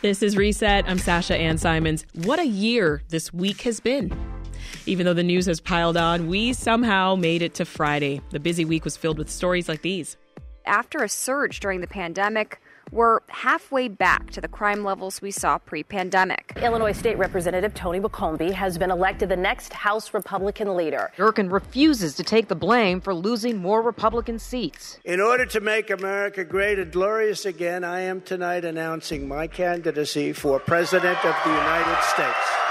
This is Reset. I'm Sasha Ann Simons. What a year this week has been. Even though the news has piled on, we somehow made it to Friday. The busy week was filled with stories like these. After a surge during the pandemic, we're halfway back to the crime levels we saw pre pandemic. Illinois State Representative Tony McCombie has been elected the next House Republican leader. Durkin refuses to take the blame for losing more Republican seats. In order to make America great and glorious again, I am tonight announcing my candidacy for President of the United States.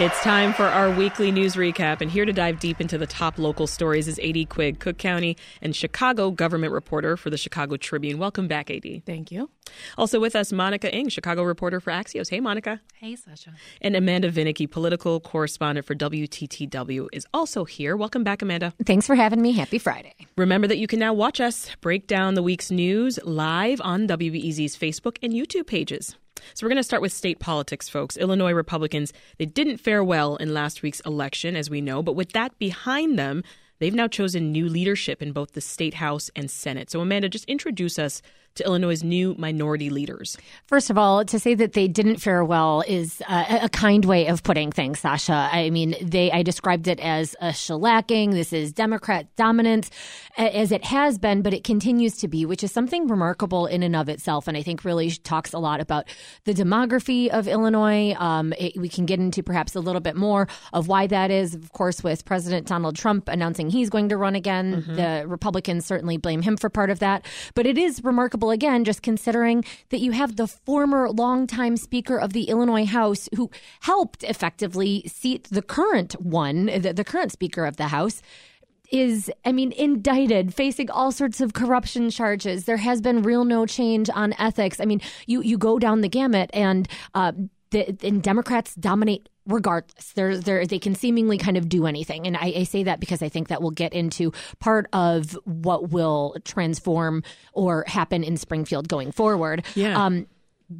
It's time for our weekly news recap, and here to dive deep into the top local stories is AD Quig, Cook County and Chicago government reporter for the Chicago Tribune. Welcome back, AD. Thank you. Also with us, Monica Eng, Chicago reporter for Axios. Hey, Monica. Hey, Sasha. And Amanda Vinicky, political correspondent for WTTW, is also here. Welcome back, Amanda. Thanks for having me. Happy Friday. Remember that you can now watch us break down the week's news live on WBEZ's Facebook and YouTube pages. So we're going to start with state politics, folks. Illinois Republicans, they didn't fare well in last week's election, as we know, but with that behind them, they've now chosen new leadership in both the state house and Senate. So, Amanda, just introduce us to Illinois' new minority leaders? First of all, to say that they didn't fare well is a, a kind way of putting things, Sasha. I mean, they I described it as a shellacking. This is Democrat dominance, as it has been, but it continues to be, which is something remarkable in and of itself, and I think really talks a lot about the demography of Illinois. Um, it, we can get into perhaps a little bit more of why that is. Of course, with President Donald Trump announcing he's going to run again, mm-hmm. the Republicans certainly blame him for part of that. But it is remarkable again, just considering that you have the former longtime Speaker of the Illinois House who helped effectively seat the current one, the, the current Speaker of the House is, I mean, indicted, facing all sorts of corruption charges. There has been real no change on ethics. I mean, you you go down the gamut, and uh, the and Democrats dominate regardless. They're, they're, they can seemingly kind of do anything. And I, I, say that because I think that will get into part of what will transform or happen in Springfield going forward. Yeah. Um,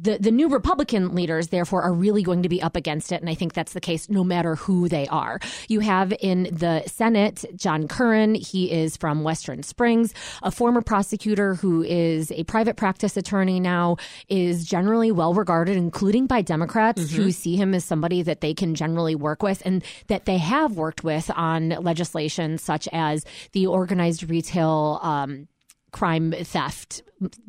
the, the new Republican leaders, therefore, are really going to be up against it. And I think that's the case no matter who they are. You have in the Senate John Curran. He is from Western Springs, a former prosecutor who is a private practice attorney now, is generally well regarded, including by Democrats mm-hmm. who see him as somebody that they can generally work with and that they have worked with on legislation such as the organized retail um, crime theft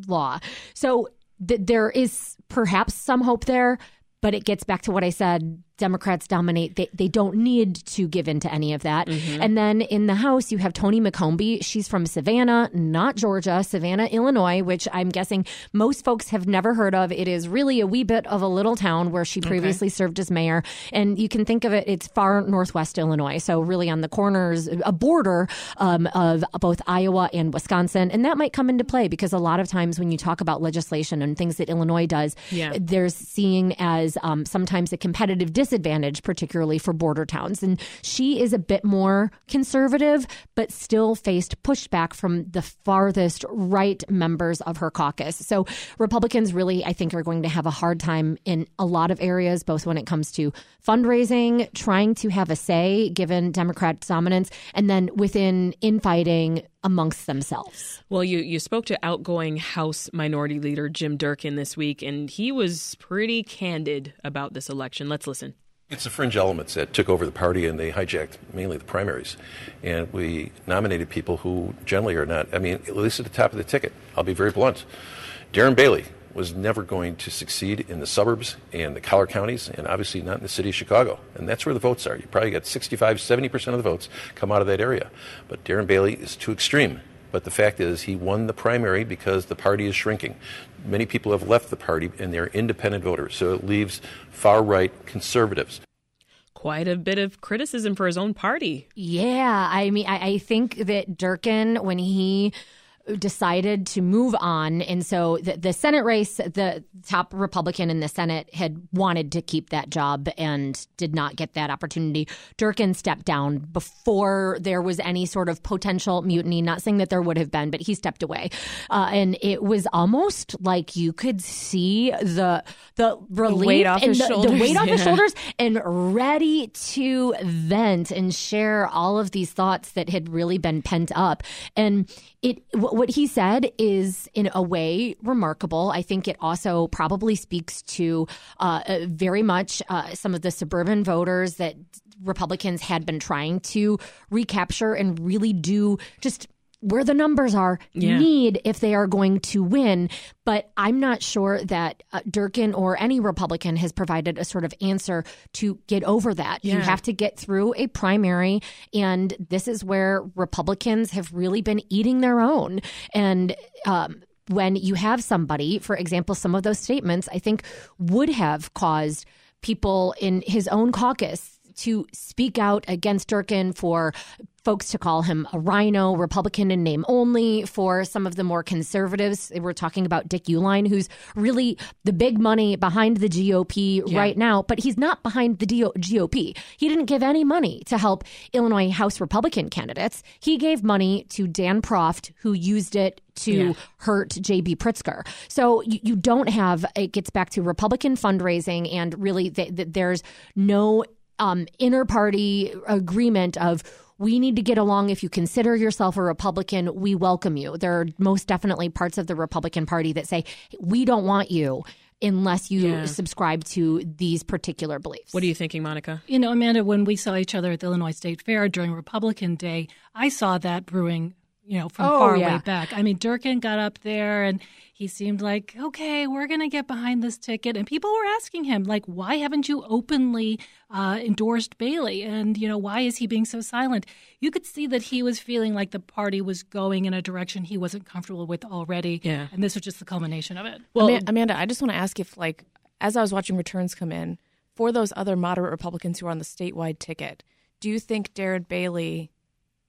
law. So th- there is perhaps some hope there, but it gets back to what I said Democrats dominate. They, they don't need to give in to any of that. Mm-hmm. And then in the House, you have Tony McCombie. She's from Savannah, not Georgia, Savannah, Illinois, which I'm guessing most folks have never heard of. It is really a wee bit of a little town where she previously okay. served as mayor. And you can think of it, it's far northwest Illinois. So, really on the corners, a border um, of both Iowa and Wisconsin. And that might come into play because a lot of times when you talk about legislation and things that Illinois does, yeah. there's seeing as um, sometimes a competitive disadvantage, particularly for border towns. And she is a bit more conservative, but still faced pushback from the farthest right members of her caucus. So Republicans really, I think, are going to have a hard time in a lot of areas, both when it comes to fundraising, trying to have a say given Democrat dominance, and then within infighting amongst themselves. Well, you, you spoke to outgoing House Minority Leader Jim Durkin this week, and he was pretty candid about this election. Let's listen. It's the fringe elements that took over the party and they hijacked mainly the primaries. And we nominated people who generally are not, I mean, at least at the top of the ticket. I'll be very blunt. Darren Bailey was never going to succeed in the suburbs and the collar counties, and obviously not in the city of Chicago. And that's where the votes are. You probably got 65, 70% of the votes come out of that area. But Darren Bailey is too extreme. But the fact is, he won the primary because the party is shrinking. Many people have left the party and they're independent voters, so it leaves far right conservatives quite a bit of criticism for his own party. Yeah, I mean, I, I, think that Durkin, when he decided to move on. And so the, the, Senate race, the top Republican in the Senate had wanted to keep that job and did not get that opportunity. Durkin stepped down before there was any sort of potential mutiny. Not saying that there would have been, but he stepped away. Uh, and it was almost like you could see the the relief the weight off his the, the weight off yeah. his shoulders and ready to vent and share all of these thoughts that had really been pent up. And it what he said is in a way remarkable. I think it also probably speaks to uh, uh, very much uh, some of the suburban voters that Republicans had been trying to recapture and really do just where the numbers are yeah. need if they are going to win. But I'm not sure that uh, Durkin or any Republican has provided a sort of answer to get over that. Yeah. You have to get through a primary, and this is where Republicans have really been eating their own. And um, when you have somebody, for example, some of those statements I think would have caused people in his own caucus to speak out against Durkin for folks to call him a rhino, Republican in name only. For some of the more conservatives, we're talking about Dick Uihlein, who's really the big money behind the GOP yeah. right now, but he's not behind the GOP. He didn't give any money to help Illinois House Republican candidates. He gave money to Dan Proft, who used it to yeah. hurt JB Pritzker. So you, you, don't have, it gets back to Republican fundraising, and really th- th- there's no um, inter party agreement of we need to get along. If you consider yourself a Republican, we welcome you. There are most definitely parts of the Republican Party that say, we don't want you unless you yeah. subscribe to these particular beliefs. What are you thinking, Monica? You know, Amanda, when we saw each other at the Illinois State Fair during Republican Day, I saw that brewing, you know, from oh, far yeah. way back. I mean, Durkin got up there and he seemed like, okay, we're going to get behind this ticket. And people were asking him, like, why haven't you openly uh, endorsed Bailey? And, you know, why is he being so silent? You could see that he was feeling like the party was going in a direction he wasn't comfortable with already. Yeah. And this was just the culmination of it. Well, Amanda, I just want to ask if, like, as I was watching returns come in, for those other moderate Republicans who are on the statewide ticket, do you think Darren Bailey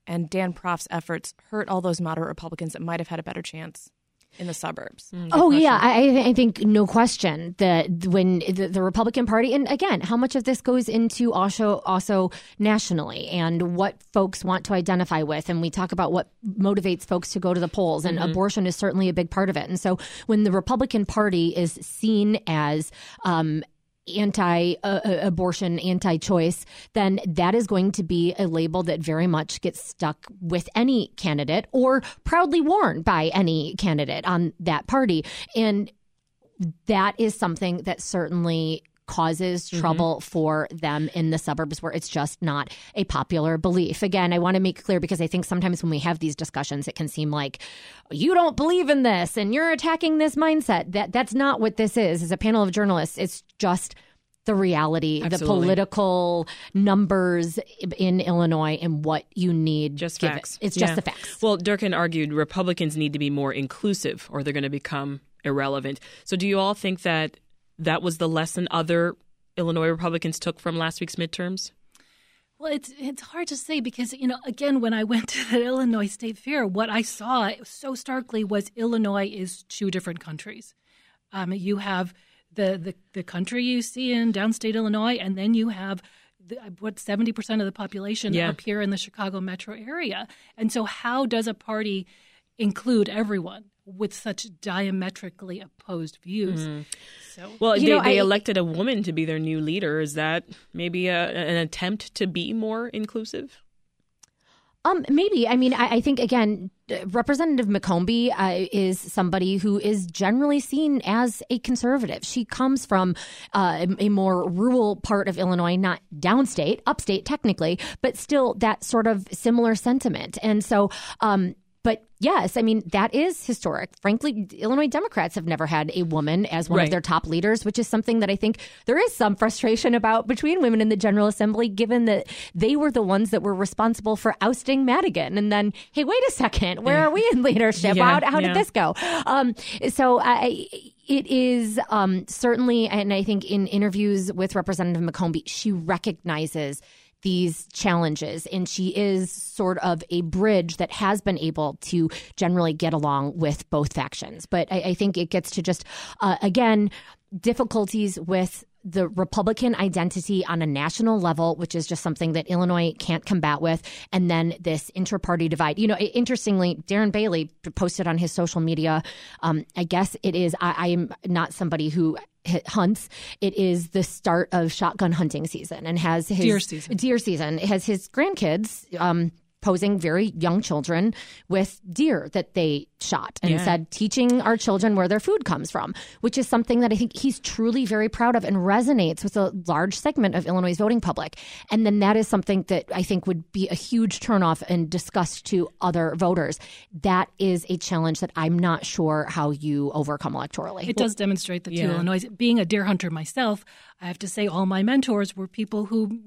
and Dan Proft's efforts hurt all those moderate Republicans that might have had a better chance? In the suburbs. Mm, oh question. yeah, I, I, think no question that when the, the, Republican Party, and again, how much of this goes into also also nationally and what folks want to identify with, and we talk about what motivates folks to go to the polls, and mm-hmm. abortion is certainly a big part of it. And so when the Republican Party is seen as um, anti uh, uh, abortion, anti choice, then that is going to be a label that very much gets stuck with any candidate or proudly worn by any candidate on that party. And that is something that certainly causes mm-hmm. trouble mm-hmm. for them in the suburbs where it's just not a popular belief. Again, I want to make clear because I think sometimes when we have these discussions, it can seem like you don't believe in this and you're attacking this mindset. That that's not what this is. As a panel of journalists, it's just the reality, Absolutely. the political numbers in Illinois and what you need. Just facts. It's just yeah. the facts. Well, Durkin argued Republicans need to be more inclusive or they're going to become irrelevant. So do you all think that that was the lesson other Illinois Republicans took from last week's midterms? Well, it's it's hard to say because you know, again, when I went to the Illinois State Fair, what I saw so starkly was Illinois is two different countries. Um, you have the, the the country you see in downstate Illinois, and then you have the, what seventy percent of the population yeah. up here in the Chicago metro area. And so, how does a party include everyone? with such diametrically opposed views. Mm. So, well, they, know, they I, elected a woman to be their new leader. Is that maybe a, an attempt to be more inclusive? Um, maybe. I mean, I, I think again, Representative McCombie uh, is somebody who is generally seen as a conservative. She comes from uh, a more rural part of Illinois, not downstate, upstate technically, but still that sort of similar sentiment. And so, um, but yes, I mean, that is historic. Frankly, Illinois Democrats have never had a woman as one right. of their top leaders, which is something that I think there is some frustration about between women in the General Assembly, given that they were the ones that were responsible for ousting Madigan. And then, hey, wait a second, where are we in leadership? Yeah, how, how yeah. did this go? Um, so I it is um, certainly, and I think in interviews with Representative McCombie, she recognizes these challenges. And she is sort of a bridge that has been able to generally get along with both factions. But I, I think it gets to just, uh, again, difficulties with the Republican identity on a national level, which is just something that Illinois can't combat with, and then this inter-party divide. You know, interestingly, Darren Bailey posted on his social media. Um, I guess it is. I am not somebody who hunts. It is the start of shotgun hunting season and has his deer season. Deer season has his grandkids. Um, exposing very young children with deer that they shot and Yeah. said teaching our children where their food comes from, which is something that I think he's truly very proud of and resonates with a large segment of Illinois' voting public. And then that is something that I think would be a huge turnoff and disgust to other voters. That is a challenge that I'm not sure how you overcome electorally. It does demonstrate that yeah. to Illinois. Being a deer hunter myself, I have to say all my mentors were people who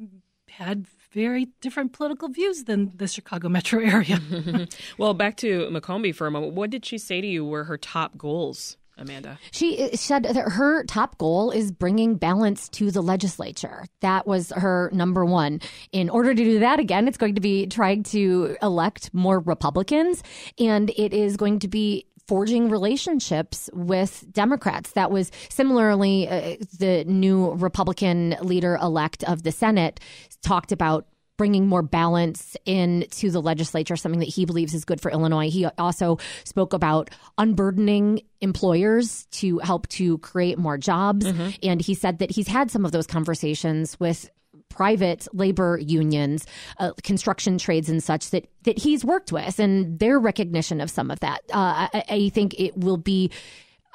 had very different political views than the Chicago metro area. Well, back to McCombie for a moment. What did she say to you were her top goals, Amanda? She uh, said that her top goal is bringing balance to the legislature. That was her number one. In order to do that, again, it's going to be trying to elect more Republicans, and it is going to be forging relationships with Democrats. That was similarly uh, the new Republican leader elect of the Senate talked about bringing more balance into the legislature, something that he believes is good for Illinois. He also spoke about unburdening employers to help to create more jobs. And he said that he's had some of those conversations with private labor unions, uh, construction trades, and such that that he's worked with, and their recognition of some of that. Uh, I, I think it will be,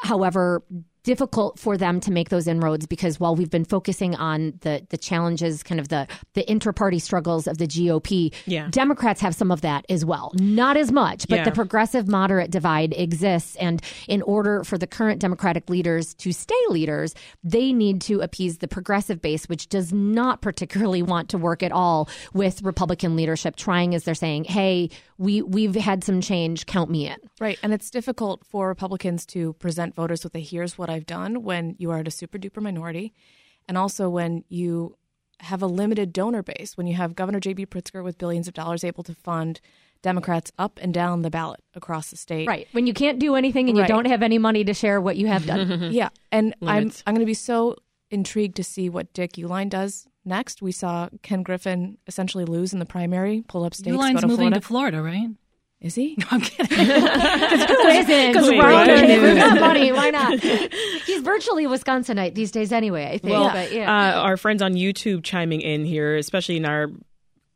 however. Difficult for them to make those inroads because while we've been focusing on the the challenges, kind of the the inter-party struggles of the GOP, Yeah. Democrats have some of that as well. Not as much, but Yeah. the progressive moderate divide exists. And in order for the current Democratic leaders to stay leaders, they need to appease the progressive base, which does not particularly want to work at all with Republican leadership, trying as they're saying, hey, we, we've had some change, count me in. Right. And it's difficult for Republicans to present voters with a here's what I've done when you are at a super duper minority. And also when you have a limited donor base, when you have Governor J.B. Pritzker with billions of dollars able to fund Democrats up and down the ballot across the state. Right. When you can't do anything and you don't have any money to share what you have done. Yeah. And I'm I'm going to be so intrigued to see what Dick Uihlein does next. We saw Ken Griffin essentially lose in the primary, pull up states, go Uihlein's moving Florida. to Florida, right? Is he? I'm kidding. Who isn't? Because Wait, we're on right? the If we've news. got money. Why not? He's virtually Wisconsinite these days anyway, I think. Well, but yeah. uh, our friends on YouTube chiming in here, especially in our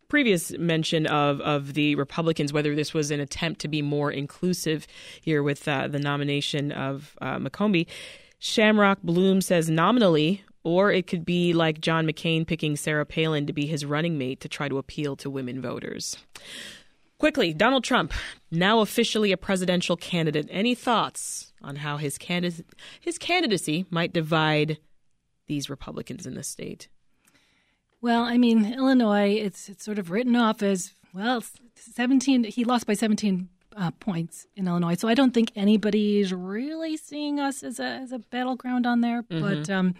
previous mention of of the Republicans, whether this was an attempt to be more inclusive here with uh, the nomination of uh, McCombie. Shamrock Bloom says nominally, or it could be like John McCain picking Sarah Palin to be his running mate to try to appeal to women voters. Quickly, Donald Trump, now officially a presidential candidate. Any thoughts on how his candid- his candidacy might divide these Republicans in the state? Well, I mean, Illinois, it's it's sort of written off as well. Seventeen. He lost by seventeen uh, points in Illinois, so I don't think anybody's really seeing us as a as a battleground on there. But um,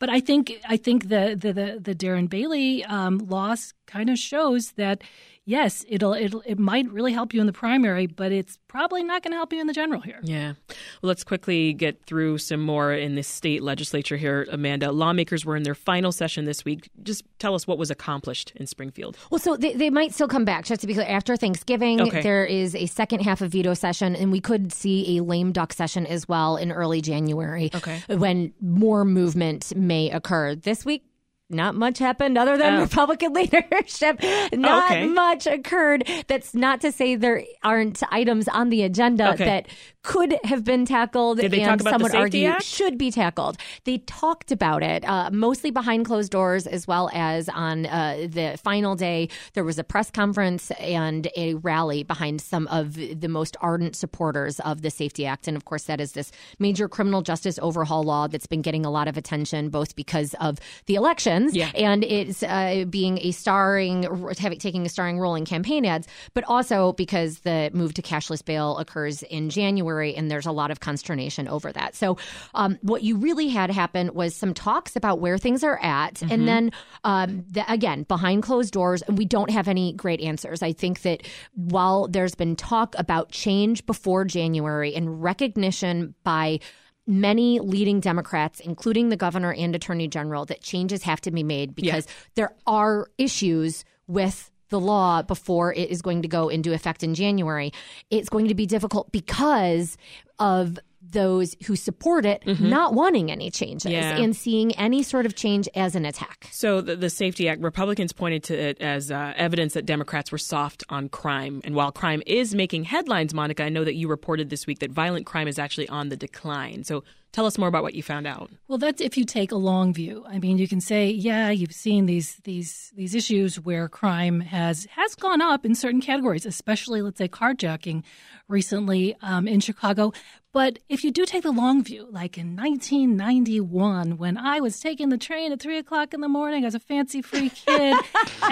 but I think I think the the the, the Darren Bailey um, loss kind of shows that yes, it'll it'll it might really help you in the primary, but it's probably not going to help you in the general here. Yeah. Well, let's quickly get through some more in the state legislature here, Amanda. Lawmakers were in their final session this week. Just tell us what was accomplished in Springfield. Well, so they, they might still come back. Just to be clear, after Thanksgiving, Okay. there is a second half of veto session, and we could see a lame duck session as well in early January. Okay. when more movement may occur this week. Not much happened other than Oh. Republican leadership. Oh, not Okay. much occurred. That's not to say there aren't items on the agenda Okay. that could have been tackled Did they and talk about some would argue Act? should be tackled. They talked about it, uh, mostly behind closed doors, as well as on uh, the final day. There was a press conference and a rally behind some of the most ardent supporters of the Safety Act. And of course, that is this major criminal justice overhaul law that's been getting a lot of attention, both because of the elections Yeah. and it's uh, being a starring, having, taking a starring role in campaign ads, but also because the move to cashless bail occurs in January, and there's a lot of consternation over that. So, um, what you really had happen was some talks about where things are at, and then um, the, again behind closed doors, and we don't have any great answers. I think that while there's been talk about change before January and recognition by many leading Democrats, including the governor and attorney general, that changes have to be made because there are issues with the law before it is going to go into effect in January. It's going to be difficult because of those who support it mm-hmm. not wanting any changes yeah. and seeing any sort of change as an attack. So the, the Safety Act, Republicans pointed to it as uh, evidence that Democrats were soft on crime. And while crime is making headlines, Monica, I know that you reported this week that violent crime is actually on the decline. So Tell us more about what you found out. Well, that's if you take a long view. I mean, you can say, yeah, you've seen these these these issues where crime has has gone up in certain categories, especially let's say carjacking recently um, in Chicago. But if you do take the long view, like in 1991, when I was taking the train at three o'clock in the morning as a fancy free kid,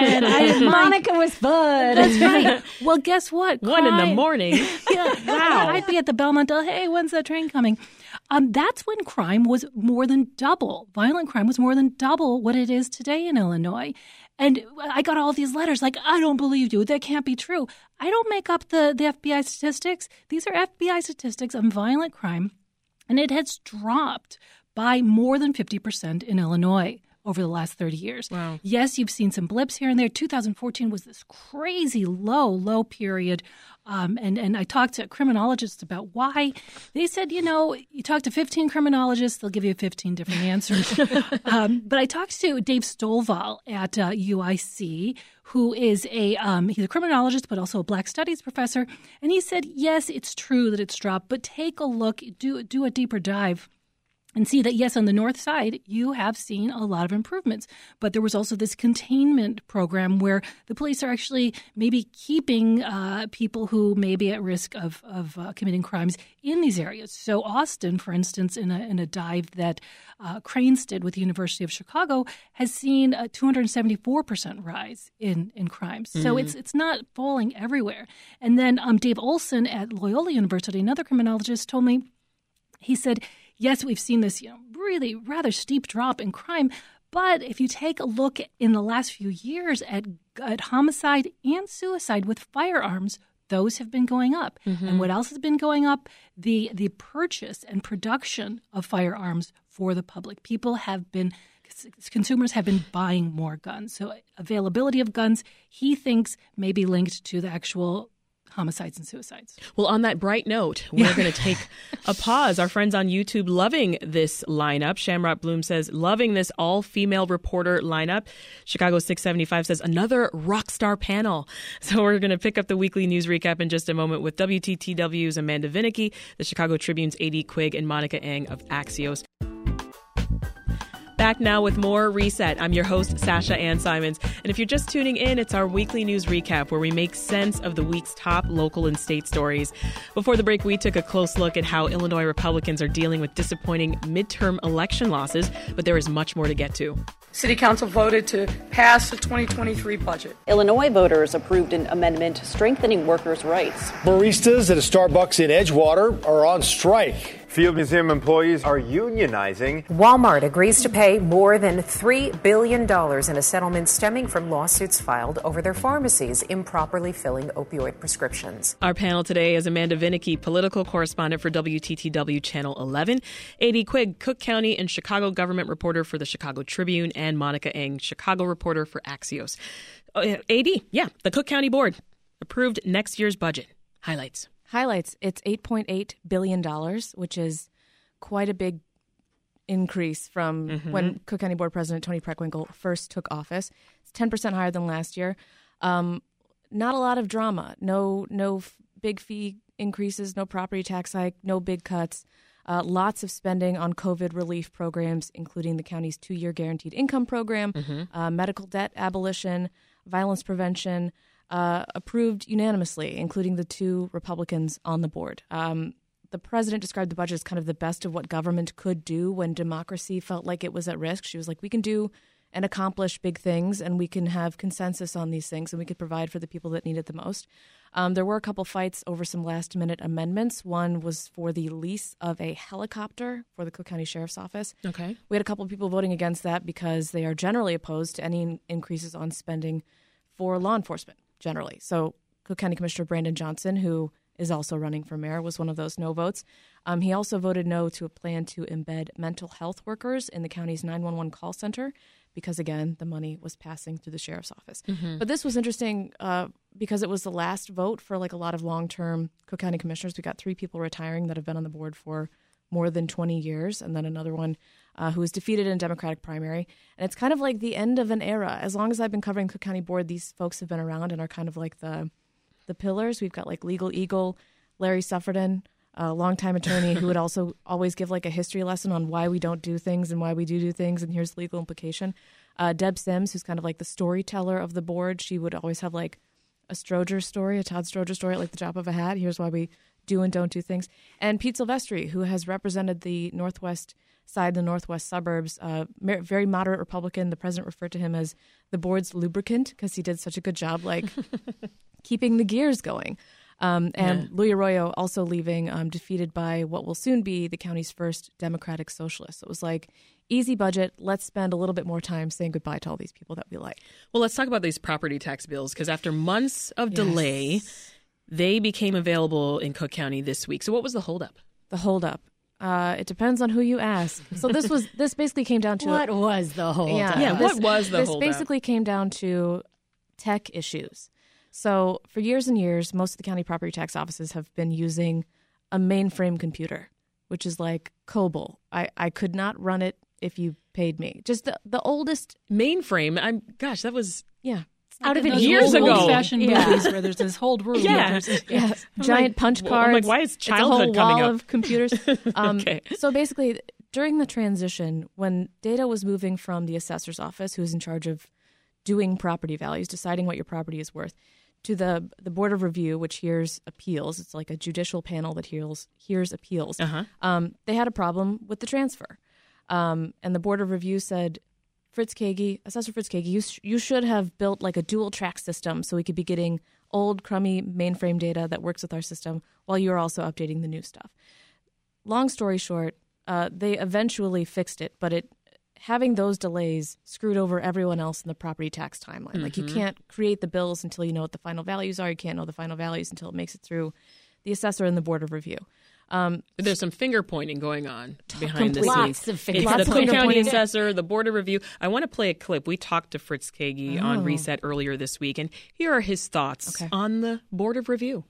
and I Monica was fun. That's right. Well, guess what? One in the morning. yeah, wow. I'd be at the Belmont. Hey, when's that train coming? Um, that's when crime was more than double. Violent crime was more than double what it is today in Illinois. And I got all these letters like, I don't believe you. That can't be true. I don't make up the, the FBI statistics. These are FBI statistics on violent crime. And it has dropped by more than 50% in Illinois over the last 30 years. Wow. Yes, you've seen some blips here and there. 2014 was this crazy low, low period. Um, and, and I talked to criminologists about why. They said, you know, you talk to 15 criminologists, they'll give you 15 different answers. um, but I talked to Dave Stovall at uh, UIC, who is a um, he's a criminologist but also a Black Studies professor, and he said, yes, it's true that it's dropped, but take a look, do do a deeper dive and see that yes on the north side you have seen a lot of improvements. But there was also this containment program where the police are actually maybe keeping uh, people who may be at risk of, of uh, committing crimes in these areas. So austin for instance in a, in a dive that uh, Crain's did with the university of chicago has seen a 274% rise in, in crimes. Mm-hmm. so it's, it's not falling everywhere. And then um, dave olson at loyola university another criminologist told me he said yes, we've seen this, you know, really rather steep drop in crime. But if you take a look in the last few years at, at homicide and suicide with firearms, those have been going up. Mm-hmm. And what else has been going up? The the purchase and production of firearms for the public. People have been consumers have been buying more guns. So availability of guns, he thinks, may be linked to the actual homicides and suicides. Well, on that bright note, we're going to take a pause. Our friends on YouTube loving this lineup. Shamrock Bloom says, loving this all female reporter lineup. Chicago 675 says, another rock star panel. So we're going to pick up the weekly news recap in just a moment with WTTW's Amanda Vinicky, the Chicago Tribune's A.D. Quig, and Monica Eng of Axios. Back now with more Reset. I'm your host, Sasha Ann Simons. And if you're just tuning in, it's our weekly news recap where we make sense of the week's top local and state stories. Before the break, we took a close look at how Illinois Republicans are dealing with disappointing midterm election losses, but there is much more to get to. City Council voted to pass the 2023 budget. Illinois voters approved an amendment strengthening workers' rights. Baristas at a Starbucks in Edgewater are on strike. Field Museum employees are unionizing. Walmart agrees to pay more than $3 billion in a settlement stemming from lawsuits filed over their pharmacies improperly filling opioid prescriptions. Our panel today is Amanda Vinicky, political correspondent for WTTW Channel 11, A.D. Quig, Cook County and Chicago government reporter for the Chicago Tribune, and Monica Eng, Chicago reporter for Axios. Uh, AD, yeah, the Cook County Board approved next year's budget. Highlights highlights it's $8.8 billion, which is quite a big increase from mm-hmm. when Cook County Board President Toni Preckwinkle first took office. It's 10% higher than last year. Um, not a lot of drama. No, no f- big fee increases. No property tax hike. No big cuts. Uh, lots of spending on COVID relief programs, including the county's two-year guaranteed income program, mm-hmm. uh, medical debt abolition, violence prevention uh, approved unanimously, including the two Republicans on the board. Um, the president described the budget as kind of the best of what government could do when democracy felt like it was at risk. She was like, we can do and accomplish big things, and we can have consensus on these things, and we could provide for the people that need it the most. Um, there were a couple fights over some last minute amendments. One was for the lease of a helicopter for the Cook County Sheriff's Office. Okay. We had a couple of people voting against that because they are generally opposed to any increases on spending for law enforcement generally. So Cook County Commissioner Brandon Johnson, who is also running for mayor, was one of those no votes. Um, he also voted no to a plan to embed mental health workers in the county's 911 call center because again, the money was passing through the sheriff's office. Mhm. But this was interesting uh, because it was the last vote for like a lot of long term Cook County commissioners. We got three people retiring that have been on the board for more than 20 years, and then another one uh, who was defeated in a Democratic primary. And it's kind of like the end of an era. As long as I've been covering Cook County Board, these folks have been around and are kind of like the the pillars. We've got like Legal Eagle, Larry Suffredin, a longtime attorney who would also always give like a history lesson on why we don't do things and why we do do things, and here's the legal implication. Uh, Deb Sims, who's kind of like the storyteller of the board, she would always have like a Stroger story, a Todd Stroger story, at like the drop of a hat. Here's why we do and don't do things. And Pete Silvestri, who has represented the Northwest side, the Northwest suburbs, uh, very moderate Republican. The president referred to him as the board's lubricant because he did such a good job, like keeping the gears going. Um, and Yeah. Luis Arroyo also leaving, um, defeated by what will soon be the county's first Democratic socialist. So it was like easy budget. Let's spend a little bit more time saying goodbye to all these people that we like. Well, let's talk about these property tax bills because after months of delay, they became available in Cook County this week. So, what was the holdup? The holdup. Uh, it depends on who you ask. So this was this basically came down to What was the holdup? Yeah, Yeah, this- what was the hold? This holdup? basically came down to tech issues. So for years and years, most of the county property tax offices have been using a mainframe computer, which is like COBOL. I, I could not run it if you paid me. Just the, the oldest mainframe. I'm gosh, that was yeah. Out of it years old, ago. Old-fashioned Yeah. movies where there's this whole room. Yeah. Yeah, giant like, punch well, I'm cards. like, why is childhood It's a whole wall up? of computers? Um, Okay. So basically, during the transition, when data was moving from the assessor's office, who's in charge of doing property values, deciding what your property is worth, to the the board of review, which hears appeals. It's like a judicial panel that hears hears appeals. Uh-huh. Um, they had a problem with the transfer, um, and the board of review said. Fritz Kaegi, Assessor Fritz Kaegi, you, sh- you should have built like a dual track system so we could be getting old, crummy mainframe data that works with our system while you're also updating the new stuff. Long story short, uh, they eventually fixed it, but it having those delays screwed over everyone else in the property tax timeline. Like you Mhm. can't create the bills until you know what the final values are. You can't know the final values until it makes it through the assessor and the board of review. Um, There's some finger pointing going on behind the scenes. lots of finger it's Lots the of Cook finger County pointing. assessor, the board of review. I want to play a clip. We talked to Fritz Kaegi on Oh. Reset earlier this week, and here are his thoughts Okay. on the board of review.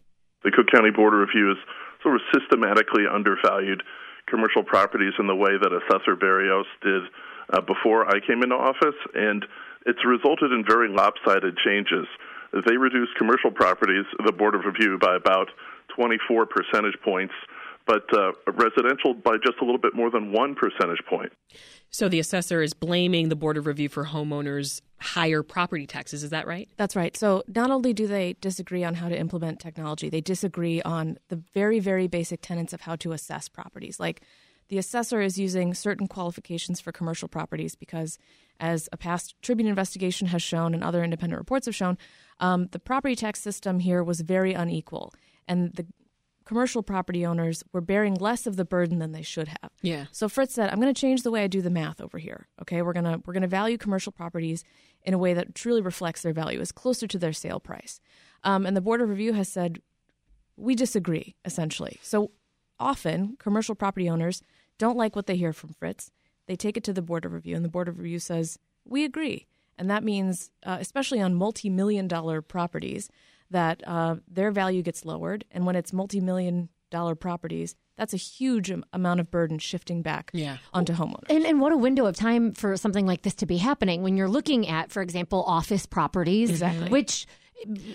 The Cook County Board of Review has sort of systematically undervalued commercial properties in the way that Assessor Berrios did uh, before I came into office, and it's resulted in very lopsided changes. They reduced commercial properties, the Board of Review, by about 24 percentage points, but uh, residential by just a little bit more than one percentage point. So the assessor is blaming the board of review for homeowners' higher property taxes. Is that right? That's right. So not only do they disagree on how to implement technology, they disagree on the very, very basic tenets of how to assess properties. Like the assessor is using certain qualifications for commercial properties because, as a past Tribune investigation has shown and other independent reports have shown, um, the property tax system here was very unequal. And the commercial property owners were bearing less of the burden than they should have. Yeah. So Fritz said, "I'm going to change the way I do the math over here. Okay, we're gonna we're gonna value commercial properties in a way that truly reflects their value, is closer to their sale price." Um, and the board of review has said, "We disagree." Essentially, so often commercial property owners don't like what they hear from Fritz. They take it to the board of review, and the board of review says, "We agree." And that means, uh, especially on multi-million dollar properties, that uh, their value gets lowered. And when it's multi-million dollar properties, that's a huge amount of burden shifting back Yeah. onto homeowners. And, and what a window of time for something like this to be happening when you're looking at, for example, office properties, Exactly. which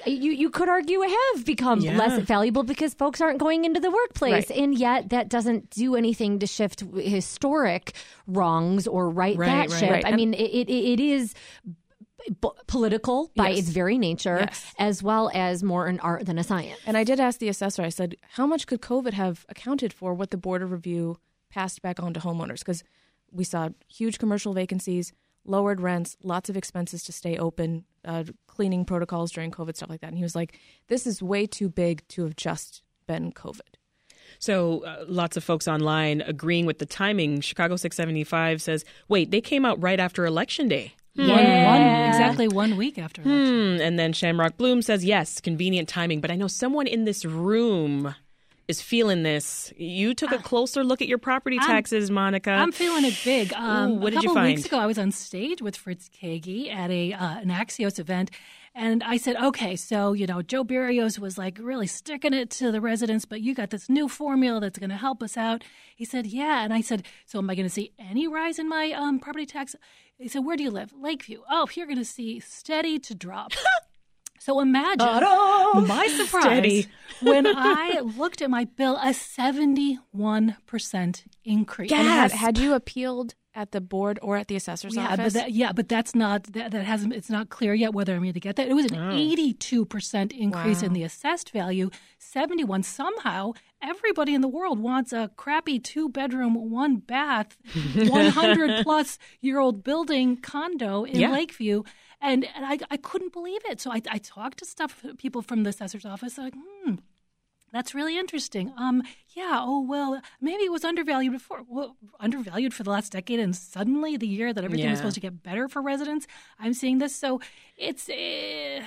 you, you could argue have become Yeah. less valuable because folks aren't going into the workplace. Right. And yet that doesn't do anything to shift historic wrongs or right, Right, that right. ship. Right. I And- mean, it, it, it is b- political by Yes. its very nature, Yes. as well as more an art than a science. And I did ask the assessor, I said, how much could COVID have accounted for what the Board of Review passed back on to homeowners? Because we saw huge commercial vacancies, lowered rents, lots of expenses to stay open, uh, cleaning protocols during COVID, stuff like that. And he was like, this is way too big to have just been COVID. So uh, lots of folks online agreeing with the timing. Chicago 675 says, wait, they came out right after Election Day. One, one, exactly one week after. Hmm. And then Shamrock Bloom says, yes, convenient timing. But I know someone in this room is feeling this. You took a closer look at your property taxes, Monica. I'm feeling it big. Um, Ooh, what did you find? A couple weeks ago, I was on stage with Fritz Kaegi at a uh, an Axios event, and I said, "Okay, so you know, Joe Berrios was like really sticking it to the residents, but you got this new formula that's going to help us out." He said, "Yeah," and I said, "So am I going to see any rise in my um, property tax?" He said, "Where do you live? Lakeview. Oh, you're going to see steady to drop." So imagine Ta-da! my surprise Steady. when I looked at my bill, a 71% increase. And had, had you appealed at the board or at the assessor's yeah, office? but that, yeah, but that's not that, that hasn't. It's not clear yet whether I'm going to get that. It was an Oh. 82 percent increase in the assessed value. 71 somehow. Everybody in the world wants a crappy two bedroom, one bath, 100 plus year old building condo in Yeah. Lakeview. And, and I, I couldn't believe it. So I, I talked to stuff people from the assessor's office. Like, hmm, that's really interesting. Um, yeah. Oh well, maybe it was undervalued before. Well, undervalued for the last decade, and suddenly the year that everything Yeah. was supposed to get better for residents, I'm seeing this. So it's. Uh,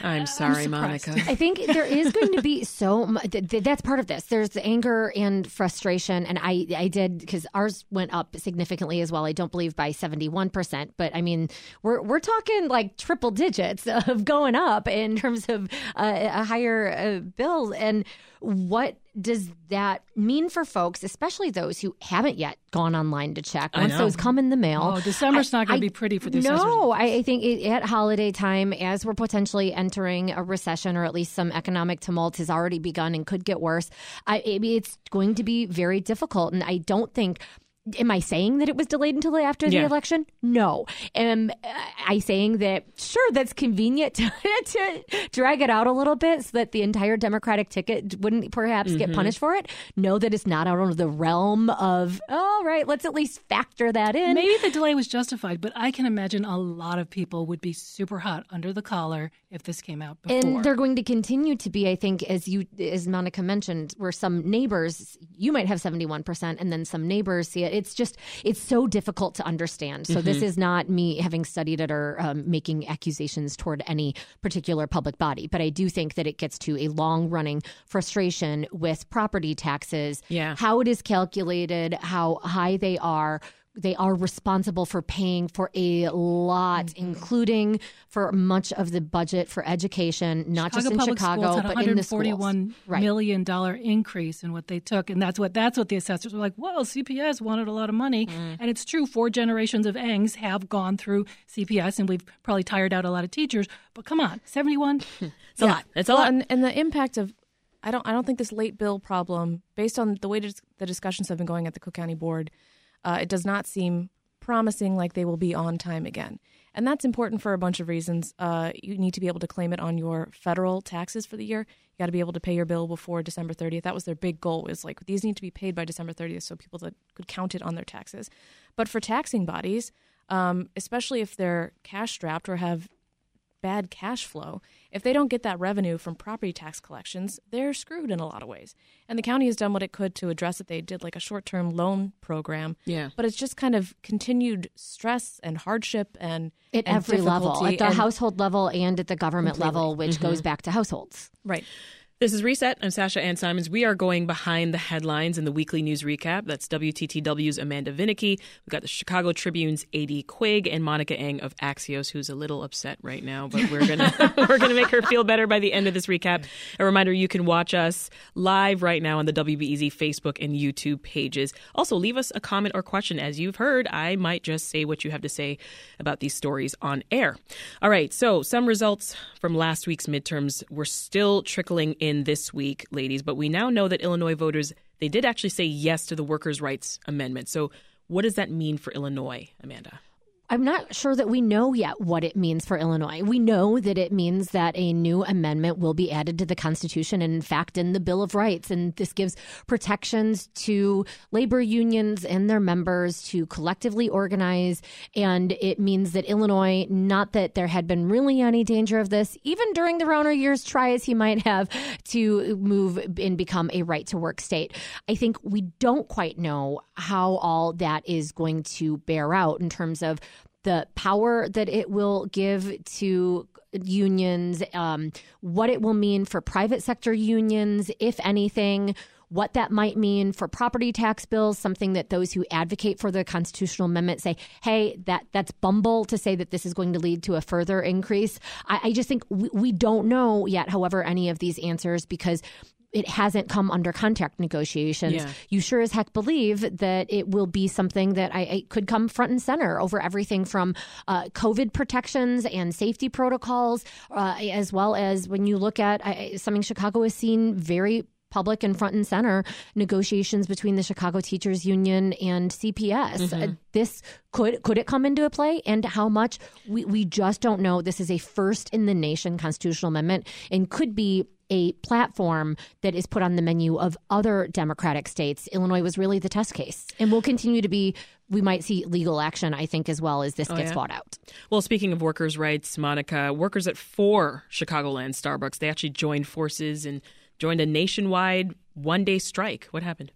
I'm sorry, surprised. Monica. I think there is going to be so much. Th- th- that's part of this. There's anger and frustration, and I I did because ours went up significantly as well. I don't believe by 71 percent, but I mean we're we're talking like triple digits of going up in terms of uh, a higher uh, bill. And what does that mean for folks, especially those who haven't yet gone online to check? I Once those come in the mail, Oh, December's not going to be pretty for the no, I, I think it, at holiday time, as we're potentially entering a recession or at least some economic tumult has already begun and could get worse, I, I mean, it's going to be very difficult. And I don't think. Am I saying that it was delayed until after the Yeah. election? No. Am I saying that, sure, that's convenient to, to drag it out a little bit so that the entire Democratic ticket wouldn't perhaps get Mhm. punished for it? That it's not out of the realm of, all right, let's at least factor that in. Maybe the delay was justified, but I can imagine a lot of people would be super hot under the collar if this came out before. And they're going to continue to be, I think, as you, as Monica mentioned, where some neighbors, you might have seventy one percent, and then some neighbors see it. It's just, it's so difficult to understand. So this Mhm. is not me having studied it or um, making accusations toward any particular public body, but I do think that it gets to a long running frustration with property taxes. Yeah. how it is calculated, how high they are. They are responsible for paying for a lot, Mm-hmm. including for much of the budget for education, not just in Public Chicago, schools had but in the schools. 141 Right. million dollar increase in what they took, and that's what that's what the assessors were like. Well, CPS wanted a lot of money, Mm. and it's true. Four generations of Engs have gone through CPS, and we've probably tired out a lot of teachers. But come on, seventy one. It's a lot. It's a well, lot. And, and the impact of I don't I don't think this late bill problem, based on the way the discussions have been going at the Cook County Board, uh, it does not seem promising like they will be on time again. And that's important for a bunch of reasons. Uh, you need to be able to claim it on your federal taxes for the year. You got to be able to pay your bill before December 30th. That was their big goal. Was like these need to be paid by December 30th, so people that could count it on their taxes. But for taxing bodies, um, especially if they're cash strapped or have bad cash flow, if they don't get that revenue from property tax collections, they're screwed in a lot of ways. And the county has done what it could to address it. They did like a short term loan program. Yeah. But it's just kind of continued stress and hardship and At and every level, at the household level and at the government Completely. level, which Mm-hmm. goes back to households. Right. This is Reset. I'm Sasha Ann Simons. We are going behind the headlines in the weekly news recap. That's WTTW's Amanda Vinicky. We've got the Chicago Tribune's AD Quig and Monica Eng of Axios, who's a little upset right now, but we're gonna we're gonna make her feel better by the end of this recap. A reminder: you can watch us live right now on the WBEZ Facebook and YouTube pages. Also, leave us a comment or question. As you've heard, I might just say what you have to say about these stories on air. All right. So some results from last week's midterms were still trickling in this week, ladies, but we now know that Illinois voters they did actually say yes to the workers' rights amendment. So what does that mean for Illinois, Amanda? I'm not sure that we know yet what it means for Illinois. We know that it means that a new amendment will be added to the Constitution and, in fact, in the Bill of Rights. And this gives protections to labor unions and their members to collectively organize. And it means that Illinois, not that there had been really any danger of this, even during the Rauner years, try as he might have to move and become a right to work state. I think we don't quite know how all that is going to bear out in terms of the power that it will give to unions, um, what it will mean for private sector unions, if anything, what that might mean for property tax bills, something that those who advocate for the constitutional amendment say, hey, that that's bumble to say that this is going to lead to a further increase. I, I just think we, we don't know yet, however, any of these answers because it hasn't come under contract negotiations. Yeah. You sure as heck believe that it will be something that I, I could come front and center over everything from uh, COVID protections and safety protocols, uh, as well as when you look at I, something Chicago has seen very public and front and center negotiations between the Chicago Teachers Union and CPS. Mhm. Uh, this could could it come into a play and how much we, we just don't know. This is a first in the nation constitutional amendment and could be a platform that is put on the menu of other Democratic states. Illinois was really the test case and will continue to be. We might see legal action, I think, as well as this Oh, gets yeah? fought out. Well, speaking of workers' rights, Monica, workers at four Chicagoland Starbucks, they actually joined forces and joined a nationwide one day strike. What happened?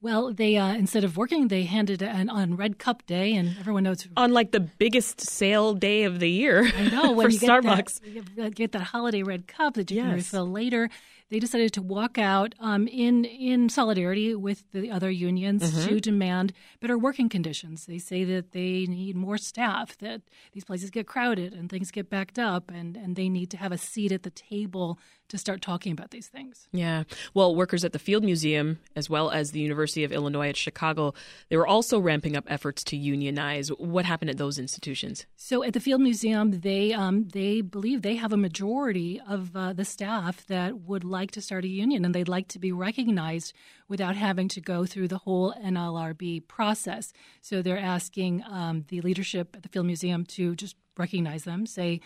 Well, they uh, instead of working, they handed an on Red Cup Day, and everyone knows On like the biggest sale day of the year I know when for you get Starbucks. That, you get that holiday red cup that you can Yes. refill later. They decided to walk out um, in in solidarity with the other unions Mhm. to demand better working conditions. They say that they need more staff, that these places get crowded and things get backed up, and, and they need to have a seat at the table to start talking about these things. Yeah. Well, workers at the Field Museum, as well as the University of Illinois at Chicago, they were also ramping up efforts to unionize. What happened at those institutions? So at the Field Museum, they um, they believe they have a majority of uh, the staff that would like to start a union, and they'd like to be recognized without having to go through the whole NLRB process. So they're asking um, the leadership at the Field Museum to just recognize them, say.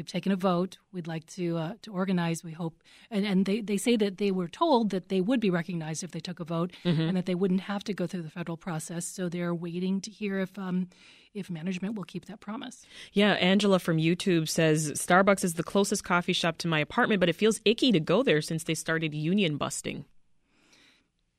We've taken a vote. We'd like to uh, to organize. We hope, and, and they, they say that they were told that they would be recognized if they took a vote, Mhm. and that they wouldn't have to go through the federal process. So they're waiting to hear if um, if management will keep that promise. Yeah, Angela from YouTube says Starbucks is the closest coffee shop to my apartment, but it feels icky to go there since they started union busting.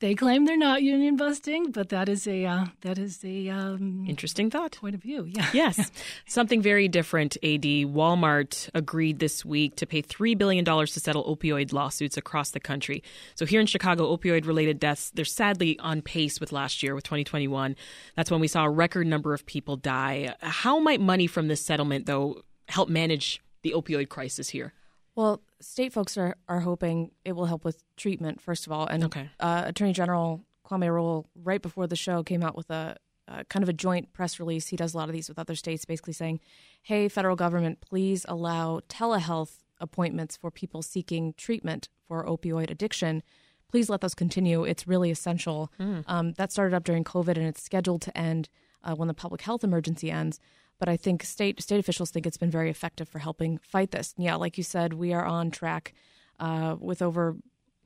They claim they're not union busting, but that is a uh, that is a um, Interesting thought. point of view. Yeah. Yes. Something very different, AD. Walmart agreed this week to pay $3 billion to settle opioid lawsuits across the country. So here in Chicago, opioid related deaths, they're sadly on pace with last year, with 2021. That's when we saw a record number of people die. How might money from this settlement, though, help manage the opioid crisis here? Well, state folks are, are hoping it will help with treatment, first of all. And Okay. uh, Attorney General Kwame Raoul, right before the show, came out with a, a kind of a joint press release. He does a lot of these with other states, basically saying, hey, federal government, please allow telehealth appointments for people seeking treatment for opioid addiction. Please let those continue. It's really essential. Mm. Um, that started up during COVID and it's scheduled to end uh, when the public health emergency ends. But I think state state officials think it's been very effective for helping fight this. And yeah, like you said, we are on track uh, with over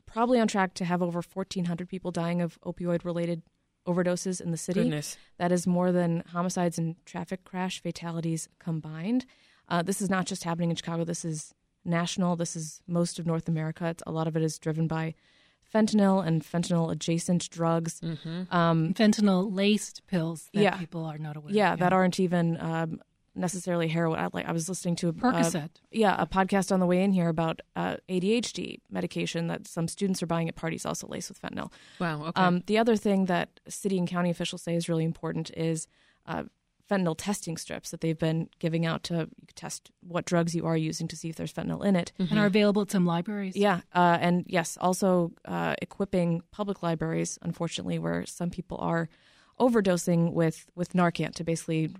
probably on track to have over 1,400 people dying of opioid related overdoses in the city. Goodness. That is more than homicides and traffic crash fatalities combined. Uh, this is not just happening in Chicago. This is national. This is most of North America. It's, a lot of it is driven by fentanyl and fentanyl adjacent drugs. Um, Fentanyl laced pills that yeah. people are not aware yeah, of. that aren't even um, necessarily heroin. I, like I was listening to a, Percocet. Uh, yeah, a podcast on the way in here about uh, ADHD medication that some students are buying at parties, also laced with fentanyl. Wow, okay. Um, the other thing that city and county officials say is really important is uh, fentanyl testing strips that they've been giving out to you test what drugs you are using to see if there's fentanyl in it. and are available at some libraries. Yeah, uh, and yes, also uh, equipping public libraries, unfortunately, where some people are overdosing with with Narcan to basically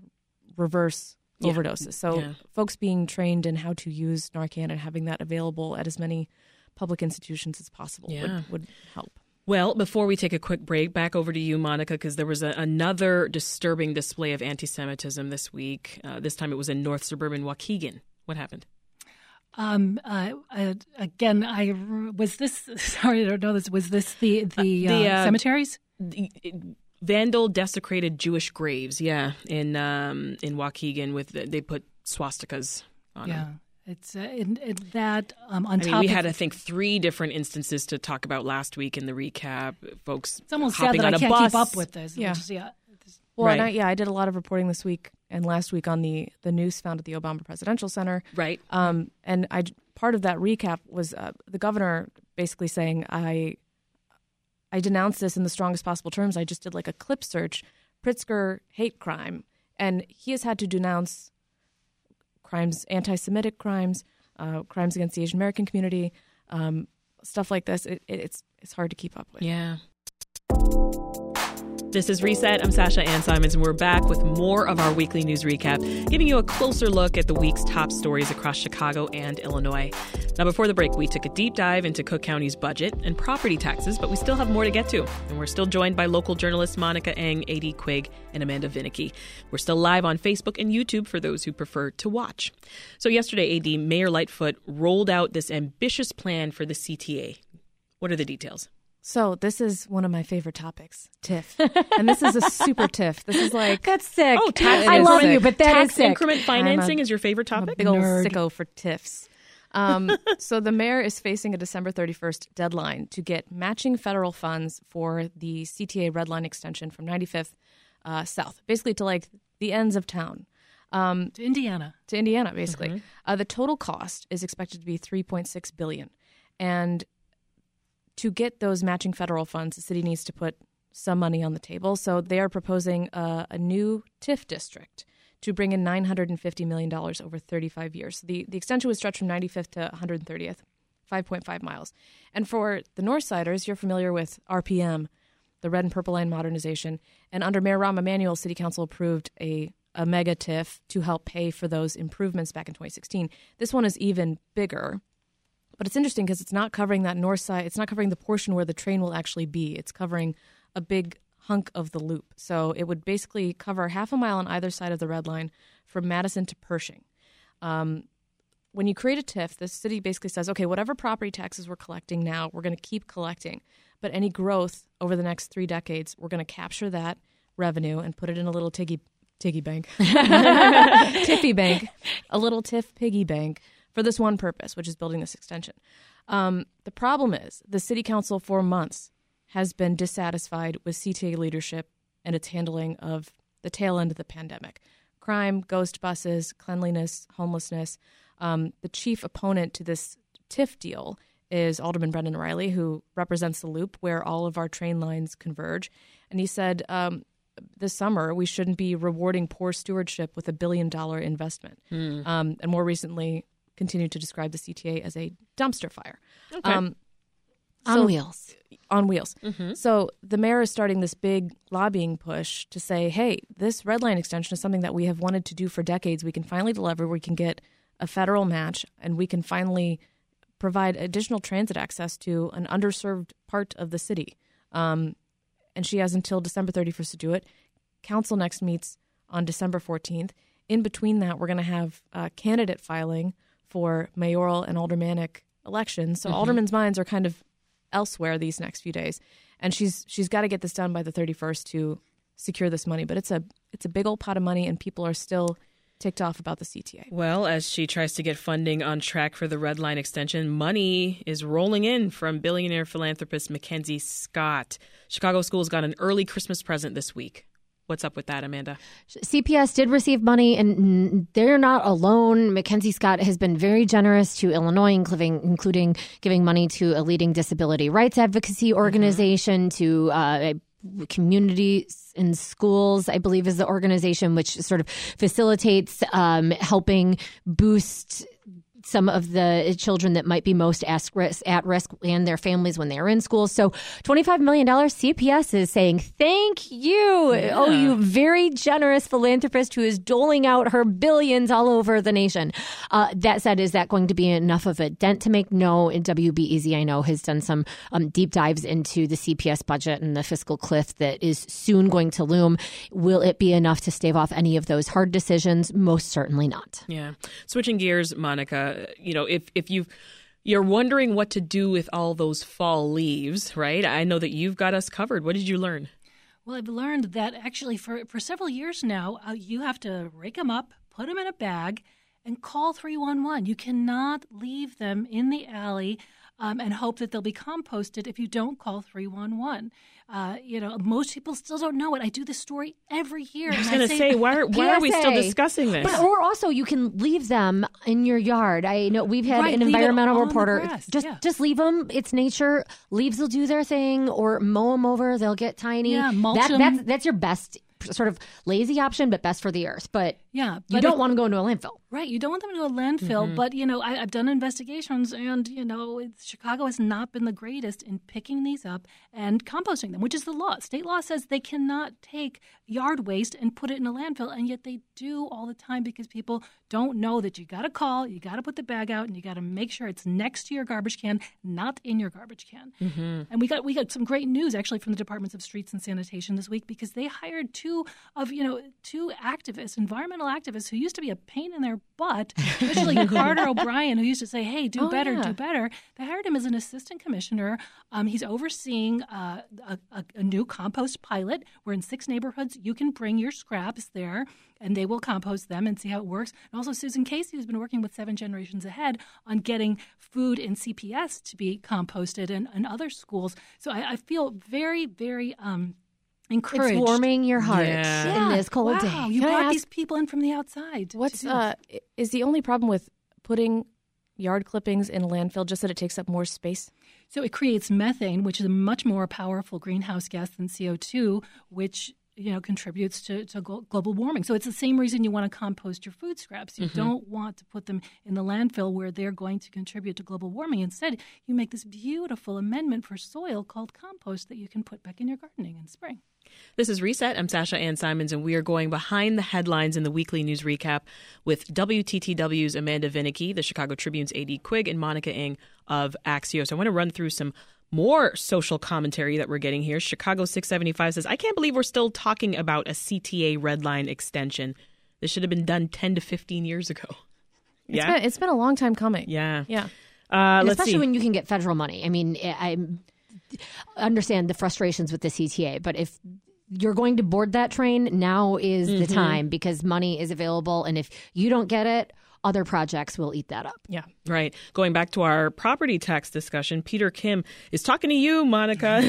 reverse Yeah. overdoses. So Yeah. folks being trained in how to use Narcan and having that available at as many public institutions as possible Yeah. would, would help. Well, before we take a quick break, back over to you, Monica, because there was a, another disturbing display of anti Semitism this week. Uh, this time it was in North Suburban Waukegan. What happened? Um, uh, uh, again, I was this. Sorry, I don't know this. Was this the the, the, uh, uh, cemeteries? The, vandal desecrated Jewish graves, yeah, in um, in Waukegan with the, they put swastikas on Yeah, them. It's uh, in, in that um, on I mean, top. we of, had, I think, three different instances to talk about last week in the recap. Folks, it's almost sad that on I a can't bus. keep up with this. Yeah. is- yeah. Well, and Right. I, yeah, I did a lot of reporting this week and last week on the the news found at the Obama Presidential Center. Right. Um, and I part of that recap was uh, the governor basically saying I I denounced this in the strongest possible terms. I just did like a clip search, Pritzker hate crime, and he has had to denounce crimes, anti-Semitic crimes, uh, crimes against the Asian American community, um, stuff like this. It, it, it's it's hard to keep up with. Yeah. This is Reset. I'm Sasha Ann Simons, and we're back with more of our weekly news recap, giving you a closer look at the week's top stories across Chicago and Illinois. Now, before the break, we took a deep dive into Cook County's budget and property taxes, but we still have more to get to. And we're still joined by local journalists Monica Eng, AD Quig, and Amanda Vinicky. We're still live on Facebook and YouTube for those who prefer to watch. So, yesterday, AD Mayor Lightfoot rolled out this ambitious plan for the CTA. What are the details? So this is one of my favorite topics, TIF, and this is a super TIF. This is like that's sick. Oh, tax, I love sick. you, but that tax is sick. increment financing a, is your favorite topic. big old Nerd. sicko for TIFs. Um, so the mayor is facing a December 31st deadline to get matching federal funds for the CTA Red Line extension from 95th uh, south, basically to like the ends of town. Um, to Indiana. To Indiana, basically. Mm-hmm. Uh, the total cost is expected to be 3.6 billion, and to get those matching federal funds, the city needs to put some money on the table. So they are proposing a, a new TIF district to bring in $950 million over 35 years. The, the extension would stretch from 95th to 130th, 5.5 miles. And for the Northsiders, you're familiar with RPM, the Red and Purple Line modernization. And under Mayor Rahm Emanuel, City Council approved a, a mega TIF to help pay for those improvements back in 2016. This one is even bigger. But it's interesting because it's not covering that north side. It's not covering the portion where the train will actually be. It's covering a big hunk of the loop. So it would basically cover half a mile on either side of the red line from Madison to Pershing. Um, when you create a TIF, the city basically says, okay, whatever property taxes we're collecting now, we're going to keep collecting. But any growth over the next three decades, we're going to capture that revenue and put it in a little tiggy tiggy bank, tiffy bank, a little TIF piggy bank for this one purpose, which is building this extension. Um, the problem is the city council for months has been dissatisfied with CTA leadership and its handling of the tail end of the pandemic. Crime, ghost buses, cleanliness, homelessness. Um, the chief opponent to this TIF deal is Alderman Brendan Reilly, who represents the loop where all of our train lines converge. And he said um, this summer we shouldn't be rewarding poor stewardship with a billion dollar investment. Mm. Um, and more recently, continued to describe the CTA as a dumpster fire. Okay. Um, on so, wheels. On wheels. Mm-hmm. So the mayor is starting this big lobbying push to say, hey, this red line extension is something that we have wanted to do for decades. We can finally deliver. We can get a federal match, and we can finally provide additional transit access to an underserved part of the city. Um, and she has until December 31st to do it. Council next meets on December 14th. In between that, we're going to have a candidate filing for mayoral and aldermanic elections. So mm-hmm. aldermen's minds are kind of elsewhere these next few days, and she's she's got to get this done by the thirty first to secure this money. But it's a it's a big old pot of money, and people are still ticked off about the CTA. Well, as she tries to get funding on track for the Red Line extension, money is rolling in from billionaire philanthropist Mackenzie Scott. Chicago schools got an early Christmas present this week. What's up with that, Amanda? CPS did receive money, and they're not alone. Mackenzie Scott has been very generous to Illinois, including, including giving money to a leading disability rights advocacy mm-hmm. organization, mm-hmm. to uh, communities in schools, I believe is the organization which sort of facilitates um, helping boost some of the children that might be most at risk and their families when they're in school. So $25 million CPS is saying, thank you. Yeah. Oh, you very generous philanthropist who is doling out her billions all over the nation. Uh, that said, is that going to be enough of a dent to make? No. And WBEZ, I know, has done some um, deep dives into the CPS budget and the fiscal cliff that is soon going to loom. Will it be enough to stave off any of those hard decisions? Most certainly not. Yeah. Switching gears, Monica, you know, if if you you're wondering what to do with all those fall leaves, right? I know that you've got us covered. What did you learn? Well, I've learned that actually for for several years now, uh, you have to rake them up, put them in a bag, and call 311. You cannot leave them in the alley um, and hope that they'll be composted if you don't call 311. Uh, you know, most people still don't know it. I do this story every year. I was going to say, why, are- why are we still discussing this? But or also you can leave them in your yard. I know we've had Right, an environmental reporter just yeah. just leave them. It's nature. Leaves will do their thing, or mow them over. They'll get tiny. Yeah, mulch That- 'em. that's that's your best sort of lazy option, but best for the earth. But Yeah, you don't if- want to go into a landfill. Right, you don't want them to a landfill, Mhm. but you know, I, I've done investigations, and you know, Chicago has not been the greatest in picking these up and composting them, which is the law. State law says they cannot take yard waste and put it in a landfill, and yet they do all the time because people don't know that you got to call, you got to put the bag out, and you got to make sure it's next to your garbage can, not in your garbage can. Mm-hmm. And we got we got some great news actually from the Departments of Streets and Sanitation this week because they hired two of you know two activists, environmental activists who used to be a pain in their butt, especially Carter O'Brien, who used to say, "Hey, do Oh, better, yeah. do better." They hired him as an assistant commissioner. Um, he's overseeing uh, a, a, a new compost pilot. We're in six neighborhoods you can bring your scraps there. And they will compost them and see how it works. And also, Susan Casey, who's been working with Seven Generations Ahead on getting food in CPS to be composted and, and other schools. So I, I feel very, very um, encouraged. It's warming your heart Yeah. in this cold wow, day. You Can brought ask- these people in from the outside. What's uh is the only problem with putting yard clippings in a landfill just that it takes up more space? So it creates methane, which is a much more powerful greenhouse gas than CO2, which you know contributes to, to global warming. So it's the same reason you want to compost your food scraps. You Mhm. don't want to put them in the landfill where they're going to contribute to global warming. Instead, you make this beautiful amendment for soil called compost that you can put back in your gardening in spring. This is Reset. I'm Sasha Ann Simons, and we are going behind the headlines in the weekly news recap with WTTW's Amanda Vinicky, the Chicago Tribune's AD Quig, and Monica Eng of Axios. I want to run through some more social commentary that we're getting here. Chicago 675 says, I can't believe we're still talking about a CTA red line extension. This should have been done 10 to 15 years ago. It's yeah. been, it's been a long time coming. yeah. Yeah. Uh, let's especially see. when you can get federal money. I mean, I understand the frustrations with the CTA, but if you're going to board that train, now is the Mhm. time because money is available, and if you don't get it, other projects will eat that up. Yeah. Right. Going back to our property tax discussion, Peter Kim is talking to you, Monica.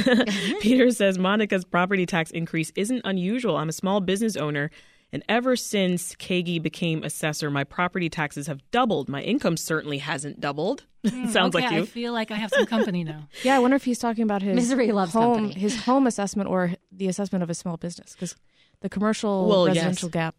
Peter says Monica's property tax increase isn't unusual. I'm a small business owner, and ever since Kaegi became assessor, my property taxes have doubled. My income certainly hasn't doubled. Hmm, Sounds okay, like you. I feel like I have some company now. Yeah, I wonder if he's talking about his Misery loves home, company. his home assessment or the assessment of a small business because the commercial Well, yes. residential gap.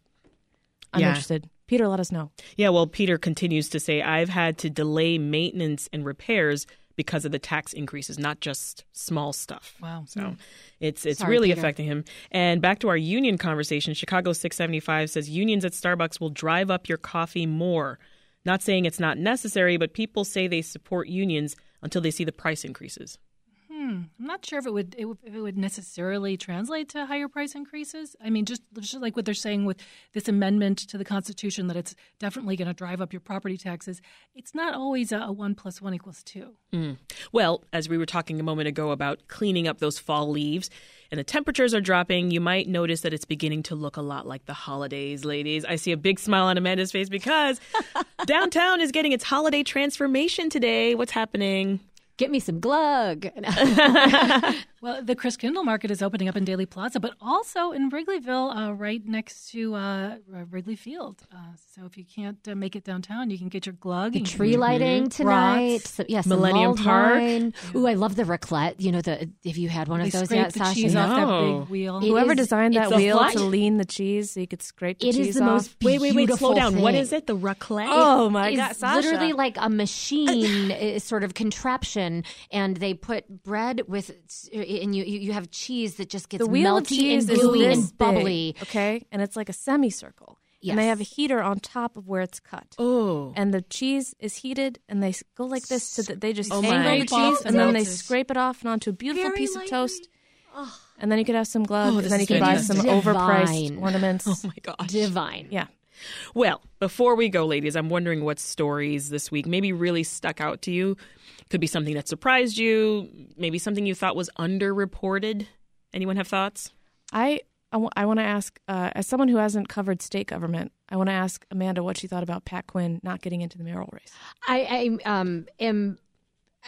I'm Yeah. interested. Peter, let us know. Yeah, well, Peter continues to say, I've had to delay maintenance and repairs because of the tax increases, not just small stuff. Wow. So hmm. it's it's Sorry, really Peter. affecting him. And back to our union conversation, Chicago 675 says unions at Starbucks will drive up your coffee more. Not saying it's not necessary, but people say they support unions until they see the price increases. Hmm. I'm not sure if it would, it would if it would necessarily translate to higher price increases. I mean, just just like what they're saying with this amendment to the Constitution that it's definitely going to drive up your property taxes. It's not always a, a one plus one equals two. Mm. Well, as we were talking a moment ago about cleaning up those fall leaves and the temperatures are dropping, you might notice that it's beginning to look a lot like the holidays, ladies. I see a big smile on Amanda's face because downtown is getting its holiday transformation today. What's happening? Get me some glug. Well, the Christkindlmarket is opening up in Daly Plaza, but also in Wrigleyville, uh, right next to uh, Wrigley Field. Uh, so if you can't uh, make it downtown, you can get your glug. The tree get lighting brats. tonight. So, yes, some Millennium mulled Park. wine. Ooh, I love the raclette. You know, the if you had one They of those yet, the Sasha. cheese off that No. big wheel. It Whoever is- designed that wheel what? to lean the cheese so you could scrape the It cheese is the off. most Wait, wait, wait, slow down. What thing. is it? The raclette? Oh my is god, Sasha. literally like a machine sort of contraption, and they put bread with, and you you you have cheese that just gets the wheel melty of cheese and gooey this and bubbly. big, okay, and it's like a semicircle. Yes. And they have a heater on top of where it's cut. Oh. And the cheese is heated, and they go like this so that they just Oh angle the cheese, and then they scrape it off and onto a beautiful Very piece lightly. of toast. And then you could have some gloves, Oh, and then you is can buy fantastic. some Divine. overpriced ornaments. Oh my gosh. Divine. Yeah. Well, before we go, ladies, I'm wondering what stories this week maybe really stuck out to you. Could be something that surprised you, maybe something you thought was underreported. Anyone have thoughts? I I want to ask, uh, as someone who hasn't covered state government, I want to ask Amanda what she thought about Pat Quinn not getting into the mayoral race. I, I um am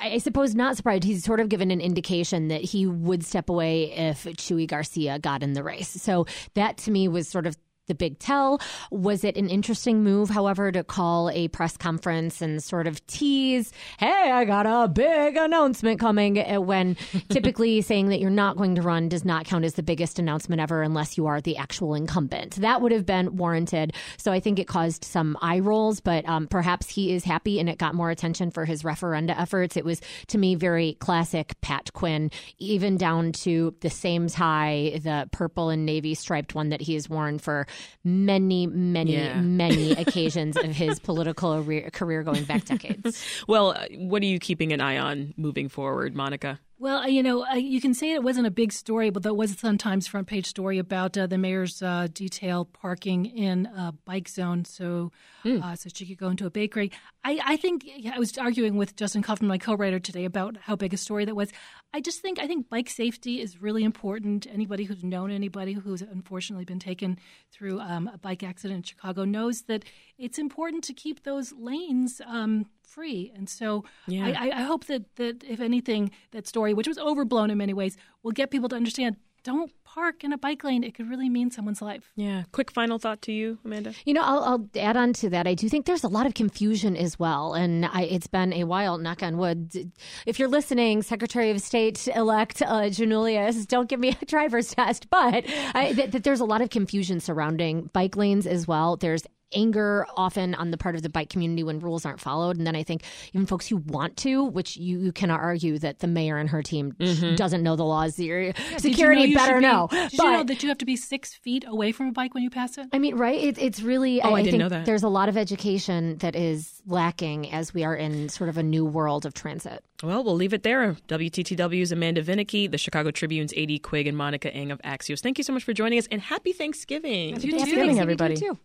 I suppose not surprised. He's sort of given an indication that he would step away if Chuy Garcia got in the race. So that to me was sort of the big tell. Was it an interesting move, however, to call a press conference and sort of tease, hey, I got a big announcement coming uh, when typically saying that you're not going to run does not count as the biggest announcement ever unless you are the actual incumbent. That would have been warranted. So I think it caused some eye rolls, but um, perhaps he is happy and it got more attention for his referenda efforts. It was, to me, very classic Pat Quinn, even down to the same tie, the purple and navy striped one that he has worn for many, many, Yeah. many occasions of his political career, going back decades. Well, uh, what are you keeping an eye on moving forward, Monica? Well, uh, you know, uh, you can say it wasn't a big story, but there was sometimes front page story about uh, the mayor's uh, detail parking in a bike zone, so uh, so she could go into a bakery. I, I think yeah, I was arguing with Justin Kaufmann, my co-writer today, about how big a story that was. I just think I think bike safety is really important. Anybody who's known anybody who's unfortunately been taken through um, a bike accident in Chicago knows that it's important to keep those lanes um, free. And so Yeah. I, I, I hope that, that, if anything, that story, which was overblown in many ways, will get people to understand don't park in a bike lane. It could really mean someone's life. Yeah. Quick final thought to you, Amanda. You know, I'll, I'll add on to that. I do think there's a lot of confusion as well, and I, it's been a while. Knock on wood. If you're listening, Secretary of State elect uh, Giannoulias, don't give me a driver's test. But I, that, that there's a lot of confusion surrounding bike lanes as well. There's anger often on the part of the bike community when rules aren't followed and then i think even folks who want to which you, you cannot argue that the mayor and her team Mhm. doesn't know the laws Your Did you security know you better should be- know Did but you know that you have to be six feet away from a bike when you pass it? I mean, right? It, it's really. Oh, I didn't think know that. There's a lot of education that is lacking as we are in sort of a new world of transit. Well, we'll leave it there. WTTW's Amanda Vinicky, the Chicago Tribune's AD Quig, and Monica Eng of Axios. Thank you so much for joining us, and happy Thanksgiving. Happy Thanksgiving, everybody. too.